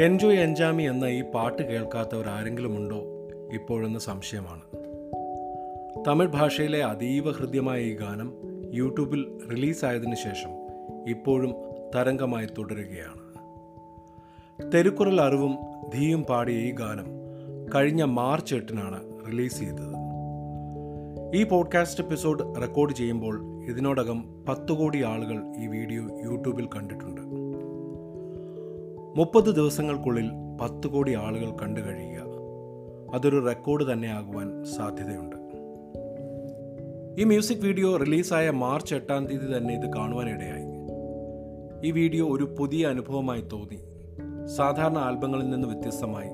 Enjoy Enjaami എന്ന ഈ പാട്ട് കേൾക്കാത്തവർ ആരെങ്കിലും ഉണ്ടോ ഇപ്പോഴെന്ന് സംശയമാണ്. തമിഴ് ഭാഷയിലെ അതീവ ഹൃദ്യമായ ഈ ഗാനം യൂട്യൂബിൽ റിലീസായതിനു ശേഷം ഇപ്പോഴും തരംഗമായി തുടരുകയാണ്. തെരുക്കുറൽ അറിവും ധീയും പാടിയ ഈ ഗാനം കഴിഞ്ഞ മാർച്ച് എട്ടിനാണ് റിലീസ് ചെയ്തത്. ഈ പോഡ്കാസ്റ്റ് എപ്പിസോഡ് റെക്കോർഡ് ചെയ്യുമ്പോൾ ഇതിനോടകം പത്ത് കോടി ആളുകൾ ഈ വീഡിയോ യൂട്യൂബിൽ കണ്ടിട്ടുണ്ട്. മുപ്പത് ദിവസങ്ങൾക്കുള്ളിൽ പത്ത് കോടി ആളുകൾ കണ്ടു കഴിയുക. അതൊരു റെക്കോർഡ് തന്നെ ആകുവാൻ സാധ്യതയുണ്ട്. ഈ മ്യൂസിക് വീഡിയോ റിലീസായ മാർച്ച് എട്ടാം തീയതി തന്നെ ഇത് കാണുവാനിടയായി. ഈ വീഡിയോ ഒരു പുതിയ അനുഭവമായി തോന്നി. സാധാരണ ആൽബങ്ങളിൽ നിന്ന് വ്യത്യസ്തമായി.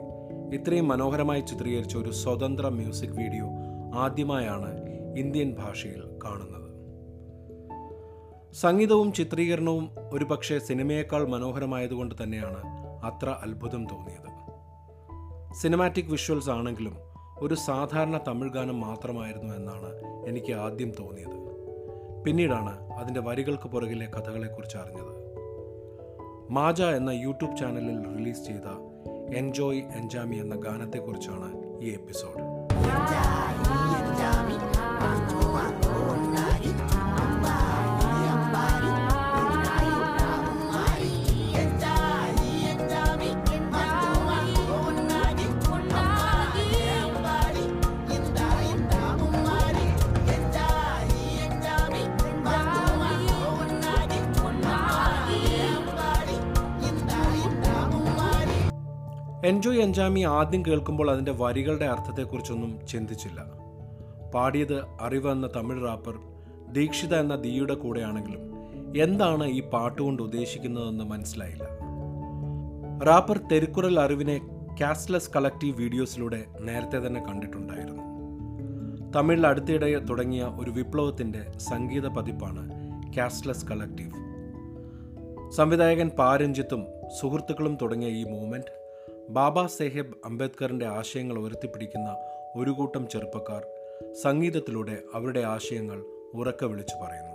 ഇത്രയും മനോഹരമായി ചിത്രീകരിച്ച ഒരു സ്വതന്ത്ര മ്യൂസിക് വീഡിയോ ആദ്യമായാണ് ഇന്ത്യൻ ഭാഷയിൽ കാണുന്നത്. സംഗീതവും ചിത്രീകരണവും ഒരുപക്ഷെ സിനിമയേക്കാൾ മനോഹരമായതുകൊണ്ട് തന്നെയാണ് അത്ര അത്ഭുതം തോന്നിയത്. സിനിമാറ്റിക് വിഷ്വൽസ് ആണെങ്കിലും ഒരു സാധാരണ തമിഴ് ഗാനം മാത്രമായിരുന്നു എന്നാണ് എനിക്ക് ആദ്യം തോന്നിയത്. പിന്നീടാണ് അതിന്റെ വരികൾക്ക് പുറകിലെ കഥകളെക്കുറിച്ച് അറിഞ്ഞത്. മാജ എന്ന യൂട്യൂബ് ചാനലിൽ റിലീസ് ചെയ്ത എൻജോയ് എൻജാമി എന്ന ഗാനത്തെക്കുറിച്ചാണ് ഈ എപ്പിസോഡ്. എൻജോയ് അഞ്ചാമി ആദ്യം കേൾക്കുമ്പോൾ അതിന്റെ വരികളുടെ അർത്ഥത്തെക്കുറിച്ചൊന്നും ചിന്തിച്ചില്ല. പാടിയത് അറിവ് എന്ന തമിഴ് റാപ്പർ ദീക്ഷിത എന്ന ദിയുടെ കൂടെയാണെങ്കിലും എന്താണ് ഈ പാട്ടുകൊണ്ട് ഉദ്ദേശിക്കുന്നതെന്ന് മനസ്സിലായില്ല. റാപ്പർ തെരുക്കുറൽ അറിവിനെ കാസ്ലെസ് കളക്റ്റീവ് വീഡിയോസിലൂടെ നേരത്തെ തന്നെ കണ്ടിട്ടുണ്ടായിരുന്നു. തമിഴിൽ അടുത്തിടെ തുടങ്ങിയ ഒരു വിപ്ലവത്തിന്റെ സംഗീത പതിപ്പാണ് കാസ്ലെസ് കളക്റ്റീവ് സംവിധായകൻ പാരഞ്ജിത്തും സുഹൃത്തുക്കളും തുടങ്ങിയ ഈ മൂവ്മെന്റ് ബാബാ സാഹേബ് അംബേദ്കറിന്റെ ആശയങ്ങൾ ഉയർത്തിപ്പിടിക്കുന്ന ഒരു കൂട്ടം ചെറുപ്പക്കാർ സംഗീതത്തിലൂടെ അവരുടെ ആശയങ്ങൾ ഉറക്കെ വിളിച്ചു പറയുന്നു.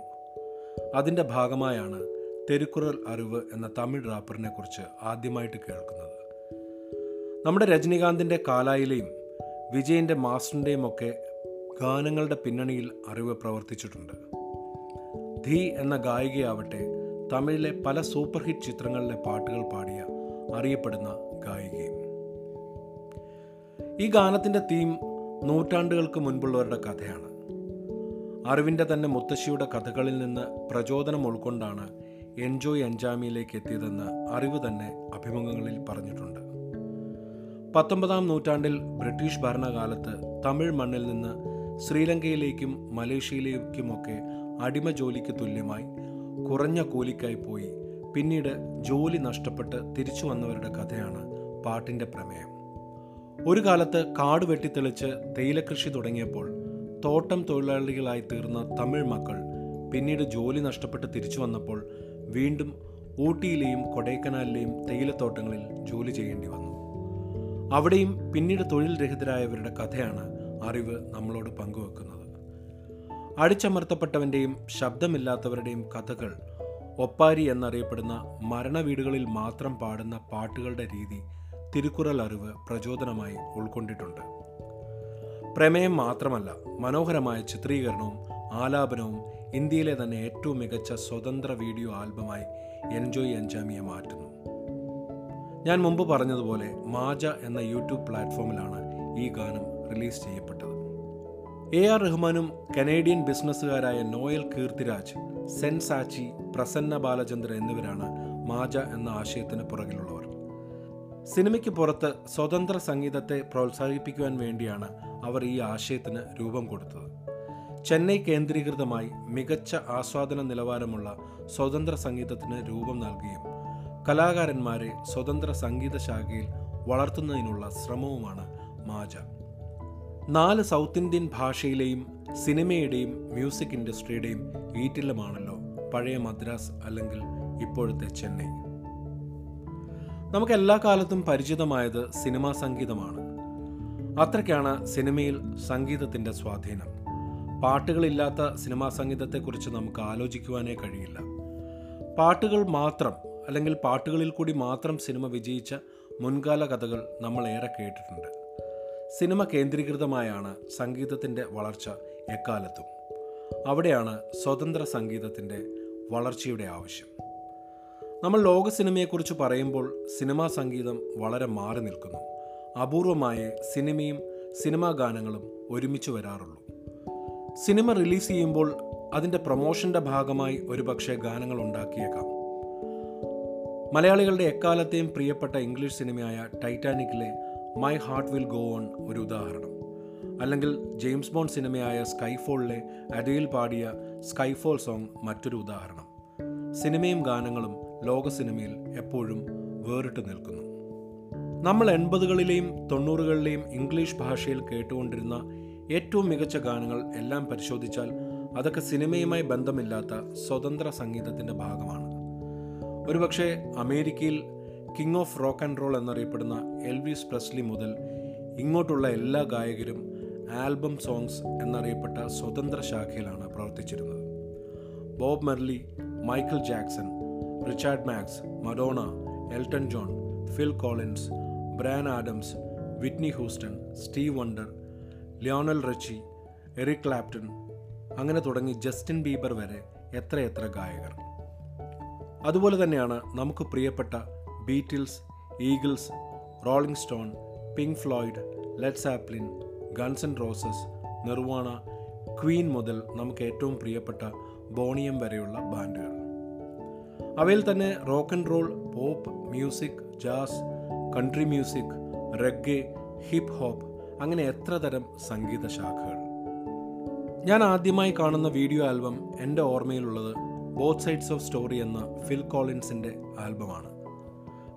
അതിന്റെ ഭാഗമായാണ് തെരുക്കുറൽ അറിവ് എന്ന തമിഴ് റാപ്പറിനെ കുറിച്ച് ആദ്യമായിട്ട് കേൾക്കുന്നത്. നമ്മുടെ രജനീകാന്തിന്റെ കാലായിലെയും വിജയന്റെ മാസ്റ്ററിന്റെയും ഒക്കെ ഗാനങ്ങളുടെ പിന്നണിയിൽ അറിവ് പ്രവർത്തിച്ചിട്ടുണ്ട്. ധീ എന്ന ഗായികയാവട്ടെ തമിഴിലെ പല സൂപ്പർ ഹിറ്റ് ചിത്രങ്ങളിലെ പാട്ടുകൾ പാടിയ അറിയപ്പെടുന്ന ഗായികയും. ഈ ഗാനത്തിന്റെ തീം നൂറ്റാണ്ടുകൾക്ക് മുൻപുള്ളവരുടെ കഥയാണ്. അറിവിന്റെ തന്നെ മുത്തശ്ശിയുടെ കഥകളിൽ നിന്ന് പ്രചോദനം ഉൾക്കൊണ്ടാണ് എൻജോയ് അഞ്ചാമിയിലേക്ക് എത്തിയതെന്ന് അറിവ് തന്നെ അഭിമുഖങ്ങളിൽ പറഞ്ഞിട്ടുണ്ട്. പത്തൊമ്പതാം നൂറ്റാണ്ടിൽ ബ്രിട്ടീഷ് ഭരണകാലത്ത് തമിഴ് മണ്ണിൽ നിന്ന് ശ്രീലങ്കയിലേക്കും മലേഷ്യയിലേക്കുമൊക്കെ അടിമ ജോലിക്ക് തുല്യമായി കുറഞ്ഞ കൂലിക്കായി പോയി. പിന്നീട് ജോലി നഷ്ടപ്പെട്ട് തിരിച്ചു വന്നവരുടെ കഥയാണ് പാട്ടിന്റെ പ്രമേയം. ഒരു കാലത്ത് കാട് വെട്ടിത്തെളിച്ച് തേയിലകൃഷി തുടങ്ങിയപ്പോൾ തോട്ടം തൊഴിലാളികളായി തീർന്ന തമിഴ് മക്കൾ പിന്നീട് ജോലി നഷ്ടപ്പെട്ട് തിരിച്ചു വന്നപ്പോൾ വീണ്ടും ഊട്ടിയിലെയും കൊടൈക്കനാലിലെയും തേയിലത്തോട്ടങ്ങളിൽ ജോലി ചെയ്യേണ്ടി വന്നു. അവിടെയും പിന്നീട് തൊഴിൽ രഹിതരായവരുടെ കഥയാണ് അറിവ് നമ്മളോട് പങ്കുവെക്കുന്നത്. അടിച്ചമർത്തപ്പെട്ടവന്റെയും ശബ്ദമില്ലാത്തവരുടെയും കഥകൾ ഒപ്പാരി എന്നറിയപ്പെടുന്ന മരണവീടുകളിൽ മാത്രം പാടുന്ന പാട്ടുകളുടെ രീതി തിരുക്കുറൽ അറിവ് പ്രചോദനമായി ഉൾക്കൊണ്ടിട്ടുണ്ട്. പ്രമേയം മാത്രമല്ല മനോഹരമായ ചിത്രീകരണവും ആലാപനവും ഇന്ത്യയിലെ തന്നെ ഏറ്റവും മികച്ച സ്വതന്ത്ര വീഡിയോ ആൽബമായി എൻജോയ് എൻജാമിയെ മാറ്റുന്നു. ഞാൻ മുമ്പ് പറഞ്ഞതുപോലെ മാജ എന്ന യൂട്യൂബ് പ്ലാറ്റ്ഫോമിലാണ് ഈ ഗാനം റിലീസ് ചെയ്യപ്പെട്ടത്. എ ആർ റഹ്മാനും കനേഡിയൻ ബിസിനസ്സുകാരായ നോയൽ കീർത്തിരാജ് സെൻ സാച്ചി പ്രസന്ന ബാലചന്ദ്രൻ എന്നിവരാണ് മാജ എന്ന ആശയത്തിന് പുറകിലുള്ളവർ. സിനിമയ്ക്ക് പുറത്ത് സ്വതന്ത്ര സംഗീതത്തെ പ്രോത്സാഹിപ്പിക്കുവാൻ വേണ്ടിയാണ് അവർ ഈ ആശയത്തിന് രൂപം കൊടുത്തത്. ചെന്നൈ കേന്ദ്രീകൃതമായി മികച്ച ആസ്വാദന നിലവാരമുള്ള സ്വതന്ത്ര സംഗീതത്തിന് രൂപം നൽകുകയും കലാകാരന്മാരെ സ്വതന്ത്ര സംഗീത ശാഖയിൽ വളർത്തുന്നതിനുള്ള ശ്രമവുമാണ് മാജ. നാല് സൗത്ത് ഇന്ത്യൻ ഭാഷയിലെയും സിനിമയുടെയും മ്യൂസിക് ഇൻഡസ്ട്രിയുടെയും ഈറ്റില്ലമാണല്ലോ പഴയ മദ്രാസ് അല്ലെങ്കിൽ ഇപ്പോഴത്തെ ചെന്നൈ. നമുക്ക് എല്ലാ കാലത്തും പരിചിതമായത് സിനിമാ സംഗീതമാണ്. അത്രയ്ക്കാണ് സിനിമയിൽ സംഗീതത്തിന്റെ സ്വാധീനം. പാട്ടുകളില്ലാത്ത സിനിമാ സംഗീതത്തെക്കുറിച്ച് നമുക്ക് ആലോചിക്കുവാനേ കഴിയില്ല. പാട്ടുകൾ മാത്രം അല്ലെങ്കിൽ പാട്ടുകളിൽ കൂടി മാത്രം സിനിമ വിജയിച്ച മുൻകാല കഥകൾ നമ്മൾ ഏറെ കേട്ടിട്ടുണ്ട്. സിനിമ കേന്ദ്രീകൃതമായാണ് സംഗീതത്തിന്റെ വളർച്ച എക്കാലത്തും. അവിടെയാണ് സ്വതന്ത്ര സംഗീതത്തിന്റെ വളർച്ചയുടെ ആവശ്യം. നമ്മൾ ലോക സിനിമയെക്കുറിച്ച് പറയുമ്പോൾ സിനിമാ സംഗീതം വളരെ മാറി നിൽക്കുന്നു. അപൂർവമായേ സിനിമയും സിനിമാ ഗാനങ്ങളും ഒരുമിച്ച് വരാറുള്ളൂ. സിനിമ റിലീസ് ചെയ്യുമ്പോൾ അതിന്റെ പ്രൊമോഷന്റെ ഭാഗമായി ഒരുപക്ഷെ ഗാനങ്ങൾ ഉണ്ടാക്കിയേക്കാം. മലയാളികളുടെ എക്കാലത്തെയും പ്രിയപ്പെട്ട ഇംഗ്ലീഷ് സിനിമയായ ടൈറ്റാനിക്കിലെ my heart will go on ഒരു ഉദാഹരണം. അല്ലെങ്കിൽ ജെയിംസ് ബോണ്ട് സിനിമയായ സ്കൈഫോളിലെ അഡയിൽ പാടിയ സ്കൈഫോൾ സോങ് മറ്റൊരു ഉദാഹരണം. സിനിമയും ഗാനങ്ങളും ലോക സിനിമയിൽ എപ്പോഴും വേറിട്ട് നിൽക്കുന്നു. നമ്മൾ എൺപതുകളിലെയും തൊണ്ണൂറുകളിലെയും ഇംഗ്ലീഷ് ഭാഷയിൽ കേട്ടുകൊണ്ടിരുന്ന ഏറ്റവും മികച്ച ഗാനങ്ങൾ എല്ലാം പരിശോധിച്ചാൽ അതൊക്കെ സിനിമയുമായി ബന്ധമില്ലാത്ത സ്വതന്ത്ര സംഗീതത്തിന്റെ ഭാഗമാണ്. ഒരുപക്ഷെ അമേരിക്കയിൽ king of rock and roll എന്നറിയപ്പെടുന്ന എൽവിസ് പ്രസ്ലി മുതൽ ഇങ്ങോട്ടുള്ള എല്ലാ ഗായകരും ആൽബം സോങ്സ് എന്നറിയപ്പെട്ട സ്വതന്ത്ര ശാഖയിലാണ് പ്രവർത്തിച്ചിരുന്നത്. Bob Marley Michael Jackson Richard Marx Madonna Elton John Phil Collins Bryan Adams Whitney Houston Stevie Wonder Lionel Richie Eric Clapton അങ്ങനെ തുടങ്ങി ജസ്റ്റിൻ ബീബർ വരെ എത്രയെത്ര ഗായകർ. അതുപോലെ തന്നെയാണ് നമുക്ക് പ്രിയപ്പെട്ട Beatles Eagles Rolling Stone Pink Floyd Led Zeppelin Guns and Roses Nirvana Queen മുതൽ നമുക്ക് ഏറ്റവും പ്രിയപ്പെട്ട ബോണിയം വരെയുള്ള ബാൻഡുകൾ. അവയിൽ തന്നെ rock and roll pop music jazz country music reggae hip hop അങ്ങനെ എത്ര തരം സംഗീത ശാഖകൾ. ഞാൻ ആദ്യമായി കാണുന്ന വീഡിയോ ആൽബം എന്റെ ഓർമ്മയിലുള്ളത് ബോത്ത് സൈഡ്സ് ഓഫ് സ്റ്റോറി എന്ന ഫിൽ കോളിൻസിന്റെ ആൽബമാണ്.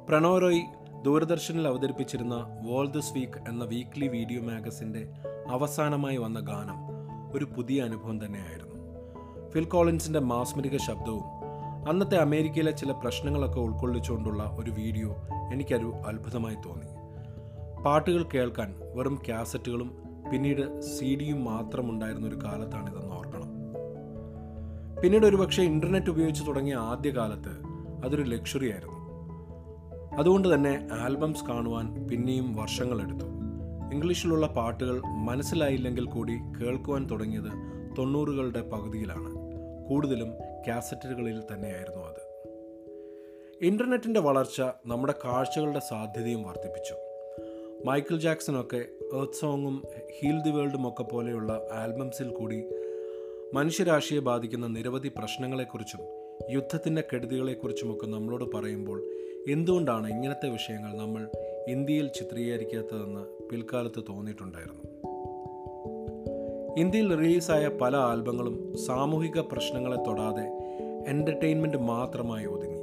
പ്രണോറോയ് ദൂരദർശനിൽ അവതരിപ്പിച്ചിരുന്ന വേൾഡ് ദിസ് വീക്ക് എന്ന വീക്ക്ലി വീഡിയോ മാഗസിന്റെ അവസാനമായി വന്ന ഗാനം ഒരു പുതിയ അനുഭവം തന്നെയായിരുന്നു. ഫിൽ കോളിൻസിന്റെ മാസ്മരിക ശബ്ദവും അന്നത്തെ അമേരിക്കയിലെ ചില പ്രശ്നങ്ങളൊക്കെ ഉൾക്കൊള്ളിച്ചുകൊണ്ടുള്ള ഒരു വീഡിയോ എനിക്കൊരു അത്ഭുതമായി തോന്നി. പാട്ടുകൾ കേൾക്കാൻ വെറും കാസറ്റുകളും പിന്നീട് സി ഡിയും മാത്രമുണ്ടായിരുന്ന ഒരു കാലത്താണിതെന്ന് ഓർക്കണം. പിന്നീട് ഒരുപക്ഷെ ഇന്റർനെറ്റ് ഉപയോഗിച്ച് തുടങ്ങിയ ആദ്യ കാലത്ത് അതൊരു ലക്ഷറി ആയിരുന്നു. അതുകൊണ്ട് തന്നെ ആൽബംസ് കാണുവാൻ പിന്നെയും വർഷങ്ങളെടുത്തു ഇംഗ്ലീഷിലുള്ള പാട്ടുകൾ മനസ്സിലായില്ലെങ്കിൽ കൂടി കേൾക്കുവാൻ തുടങ്ങിയത് തൊണ്ണൂറുകളുടെ പകുതിയിലാണ്. കൂടുതലും കാസറ്റുകളിൽ തന്നെയായിരുന്നു അത്. ഇന്റർനെറ്റിന്റെ വളർച്ച നമ്മുടെ കാഴ്ചകളുടെ സാധ്യതയും വർദ്ധിപ്പിച്ചു. മൈക്കിൾ ജാക്സണൊക്കെ എർത്ത് സോങ്ങും ഹീൽ ദി വേൾഡും ഒക്കെ പോലെയുള്ള ആൽബംസിൽ കൂടി മനുഷ്യരാശിയെ ബാധിക്കുന്ന നിരവധി പ്രശ്നങ്ങളെക്കുറിച്ചും യുദ്ധത്തിന്റെ കെടുതികളെക്കുറിച്ചുമൊക്കെ നമ്മളോട് പറയുമ്പോൾ എന്തുകൊണ്ടാണ് ഇങ്ങനത്തെ വിഷയങ്ങൾ നമ്മൾ ഇന്ത്യയിൽ ചിത്രീകരിക്കാത്തതെന്ന് പിൽക്കാലത്ത് തോന്നിയിട്ടുണ്ടായിരുന്നു? ഇന്ത്യയിൽ റിലീസായ പല ആൽബങ്ങളും സാമൂഹിക പ്രശ്നങ്ങളെ തൊടാതെ എന്റർടൈൻമെന്റ് മാത്രമായി ഒതുങ്ങി.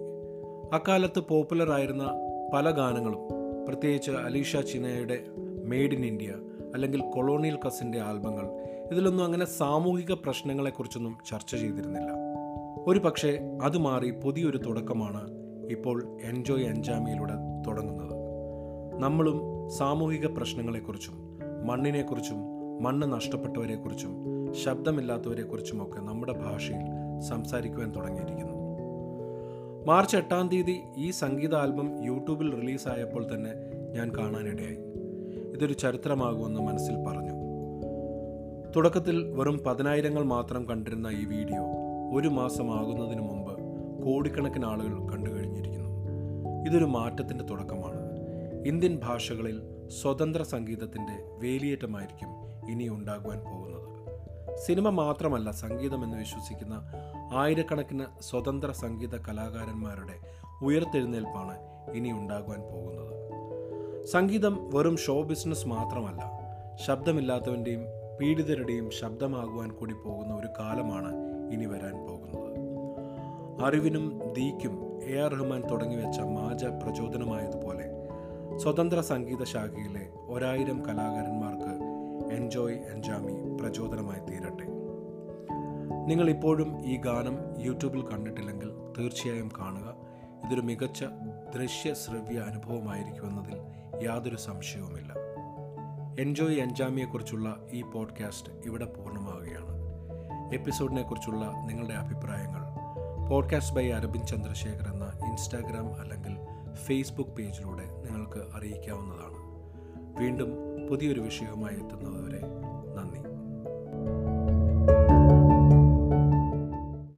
അക്കാലത്ത് പോപ്പുലറായിരുന്ന പല ഗാനങ്ങളും പ്രത്യേകിച്ച് അലീഷ ചിനയുടെ മെയ്ഡ് ഇൻ ഇന്ത്യ അല്ലെങ്കിൽ കൊളോണിയൽ കസിന്റെ ആൽബങ്ങൾ ഇതിലൊന്നും അങ്ങനെ സാമൂഹിക പ്രശ്നങ്ങളെക്കുറിച്ചൊന്നും ചർച്ച ചെയ്തിരുന്നില്ല. ഒരു പക്ഷേ അത് മാറി പുതിയൊരു തുടക്കമാണ് ഇപ്പോൾ എൻജോയ് അഞ്ചാമിയിലൂടെ തുടങ്ങുന്നത്. നമ്മളും സാമൂഹിക പ്രശ്നങ്ങളെക്കുറിച്ചും മണ്ണിനെക്കുറിച്ചും മണ്ണ് നഷ്ടപ്പെട്ടവരെക്കുറിച്ചും ശബ്ദമില്ലാത്തവരെക്കുറിച്ചുമൊക്കെ നമ്മുടെ ഭാഷയിൽ സംസാരിക്കുവാൻ തുടങ്ങിയിരിക്കുന്നു. മാർച്ച് എട്ടാം തീയതി ഈ സംഗീത ആൽബം യൂട്യൂബിൽ റിലീസായപ്പോൾ തന്നെ ഞാൻ കാണാനിടയായി. ഇതൊരു ചരിത്രമാകുമെന്ന് മനസ്സിൽ പറഞ്ഞു. തുടക്കത്തിൽ വെറും പതിനായിരങ്ങൾ മാത്രം കണ്ടിരുന്ന ഈ വീഡിയോ ഒരു മാസമാകുന്നതിന് മുമ്പ് കോടിക്കണക്കിന് ആളുകൾ കണ്ടു കഴിഞ്ഞിരിക്കുന്നു. ഇതൊരു മാറ്റത്തിന്റെ തുടക്കമാണ്. ഇന്ത്യൻ ഭാഷകളിൽ സ്വതന്ത്ര സംഗീതത്തിന്റെ വേലിയേറ്റമായിരിക്കും ഇനി ഉണ്ടാകുവാൻ പോകുന്നത്. സിനിമ മാത്രമല്ല സംഗീതം എന്ന് വിശ്വസിക്കുന്ന ആയിരക്കണക്കിന് സ്വതന്ത്ര സംഗീത കലാകാരന്മാരുടെ ഉയർത്തെഴുന്നേൽപ്പാണ് ഇനി ഉണ്ടാകുവാൻ പോകുന്നത്. സംഗീതം വെറും ഷോ ബിസിനസ് മാത്രമല്ല ശബ്ദമില്ലാത്തവന്റെയും പീഡിതരുടെയും ശബ്ദമാകുവാൻ കൂടി പോകുന്ന ഒരു കാലമാണ് ഇനി വരാൻ പോകുന്നത്. അറിവിനും ദീക്കും എ ആർ റഹ്മാൻ തുടങ്ങിവെച്ച മാജ പ്രചോദനമായതുപോലെ സ്വതന്ത്ര സംഗീത ശാഖയിലെ ഒരായിരം കലാകാരന്മാർക്ക് എൻജോയ് എൻജാമി പ്രചോദനമായി തീരട്ടെ. നിങ്ങൾ ഇപ്പോഴും ഈ ഗാനം യൂട്യൂബിൽ കണ്ടിട്ടില്ലെങ്കിൽ തീർച്ചയായും കാണുക. ഇതൊരു മികച്ച ദൃശ്യ ശ്രവ്യ അനുഭവമായിരിക്കുമെന്നതിൽ യാതൊരു സംശയവുമില്ല. എൻജോയ് എൻജാമിയെക്കുറിച്ചുള്ള ഈ പോഡ്കാസ്റ്റ് ഇവിടെ പൂർണമാവുകയാണ്. എപ്പിസോഡിനെക്കുറിച്ചുള്ള നിങ്ങളുടെ അഭിപ്രായങ്ങൾ പോഡ്കാസ്റ്റ് ബൈ അരബിൻ ചന്ദ്രശേഖർ എന്ന ഇൻസ്റ്റാഗ്രാം അല്ലെങ്കിൽ ഫേസ്ബുക്ക് പേജിലൂടെ നിങ്ങൾക്ക് അറിയിക്കാവുന്നതാണ്. വീണ്ടും പുതിയൊരു വിഷയവുമായി എത്തുന്നതുവരെ